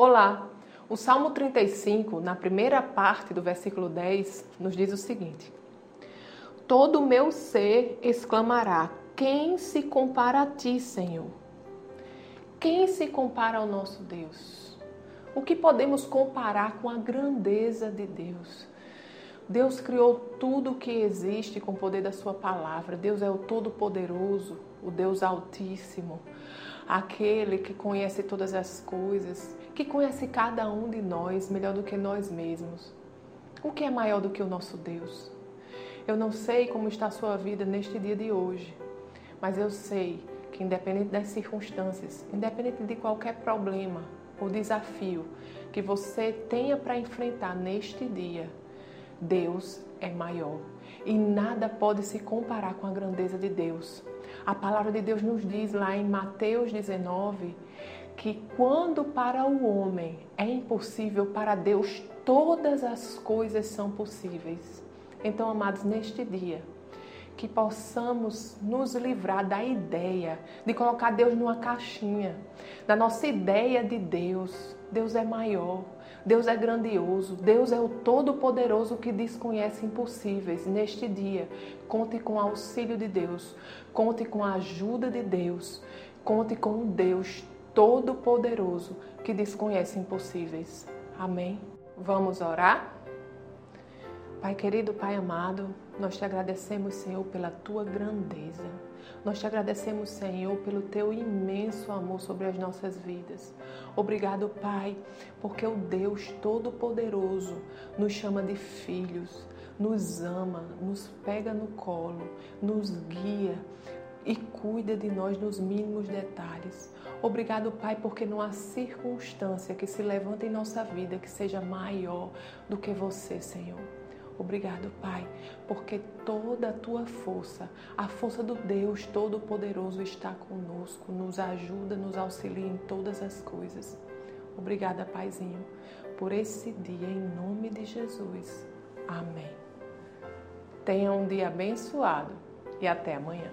Olá! O Salmo 35, na primeira parte do versículo 10, nos diz o seguinte: Todo o meu ser exclamará: Quem se compara a ti, Senhor? Quem se compara ao nosso Deus? O que podemos comparar com a grandeza de Deus? Deus criou tudo o que existe com o poder da Sua palavra. Deus é o Todo-Poderoso, o Deus Altíssimo, aquele que conhece todas as coisas, que conhece cada um de nós melhor do que nós mesmos. O que é maior do que o nosso Deus? Eu não sei como está a sua vida neste dia de hoje, mas eu sei que, independente das circunstâncias, independente de qualquer problema ou desafio que você tenha para enfrentar neste dia, Deus é maior e nada pode se comparar com a grandeza de Deus. A palavra de Deus nos diz lá em Mateus 19 que quando para o homem é impossível, para Deus todas as coisas são possíveis. Então, amados, neste dia, que possamos nos livrar da ideia de colocar Deus numa caixinha, da nossa ideia de Deus. Deus é maior, Deus é grandioso, Deus é o Todo-Poderoso que desconhece impossíveis. Neste dia, conte com o auxílio de Deus, conte com a ajuda de Deus, conte com o Deus Todo-Poderoso que desconhece impossíveis. Amém? Vamos orar? Pai querido, Pai amado, nós te agradecemos, Senhor, pela tua grandeza. Nós te agradecemos, Senhor, pelo teu imenso amor sobre as nossas vidas. Obrigado, Pai, porque o Deus Todo-Poderoso nos chama de filhos, nos ama, nos pega no colo, nos guia, e cuida de nós nos mínimos detalhes. Obrigado, Pai, porque não há circunstância que se levante em nossa vida que seja maior do que você, Senhor. Obrigado, Pai, porque toda a tua força, a força do Deus Todo-Poderoso está conosco, nos ajuda, nos auxilia em todas as coisas. Obrigada, Paizinho, por esse dia, em nome de Jesus. Amém. Tenha um dia abençoado e até amanhã.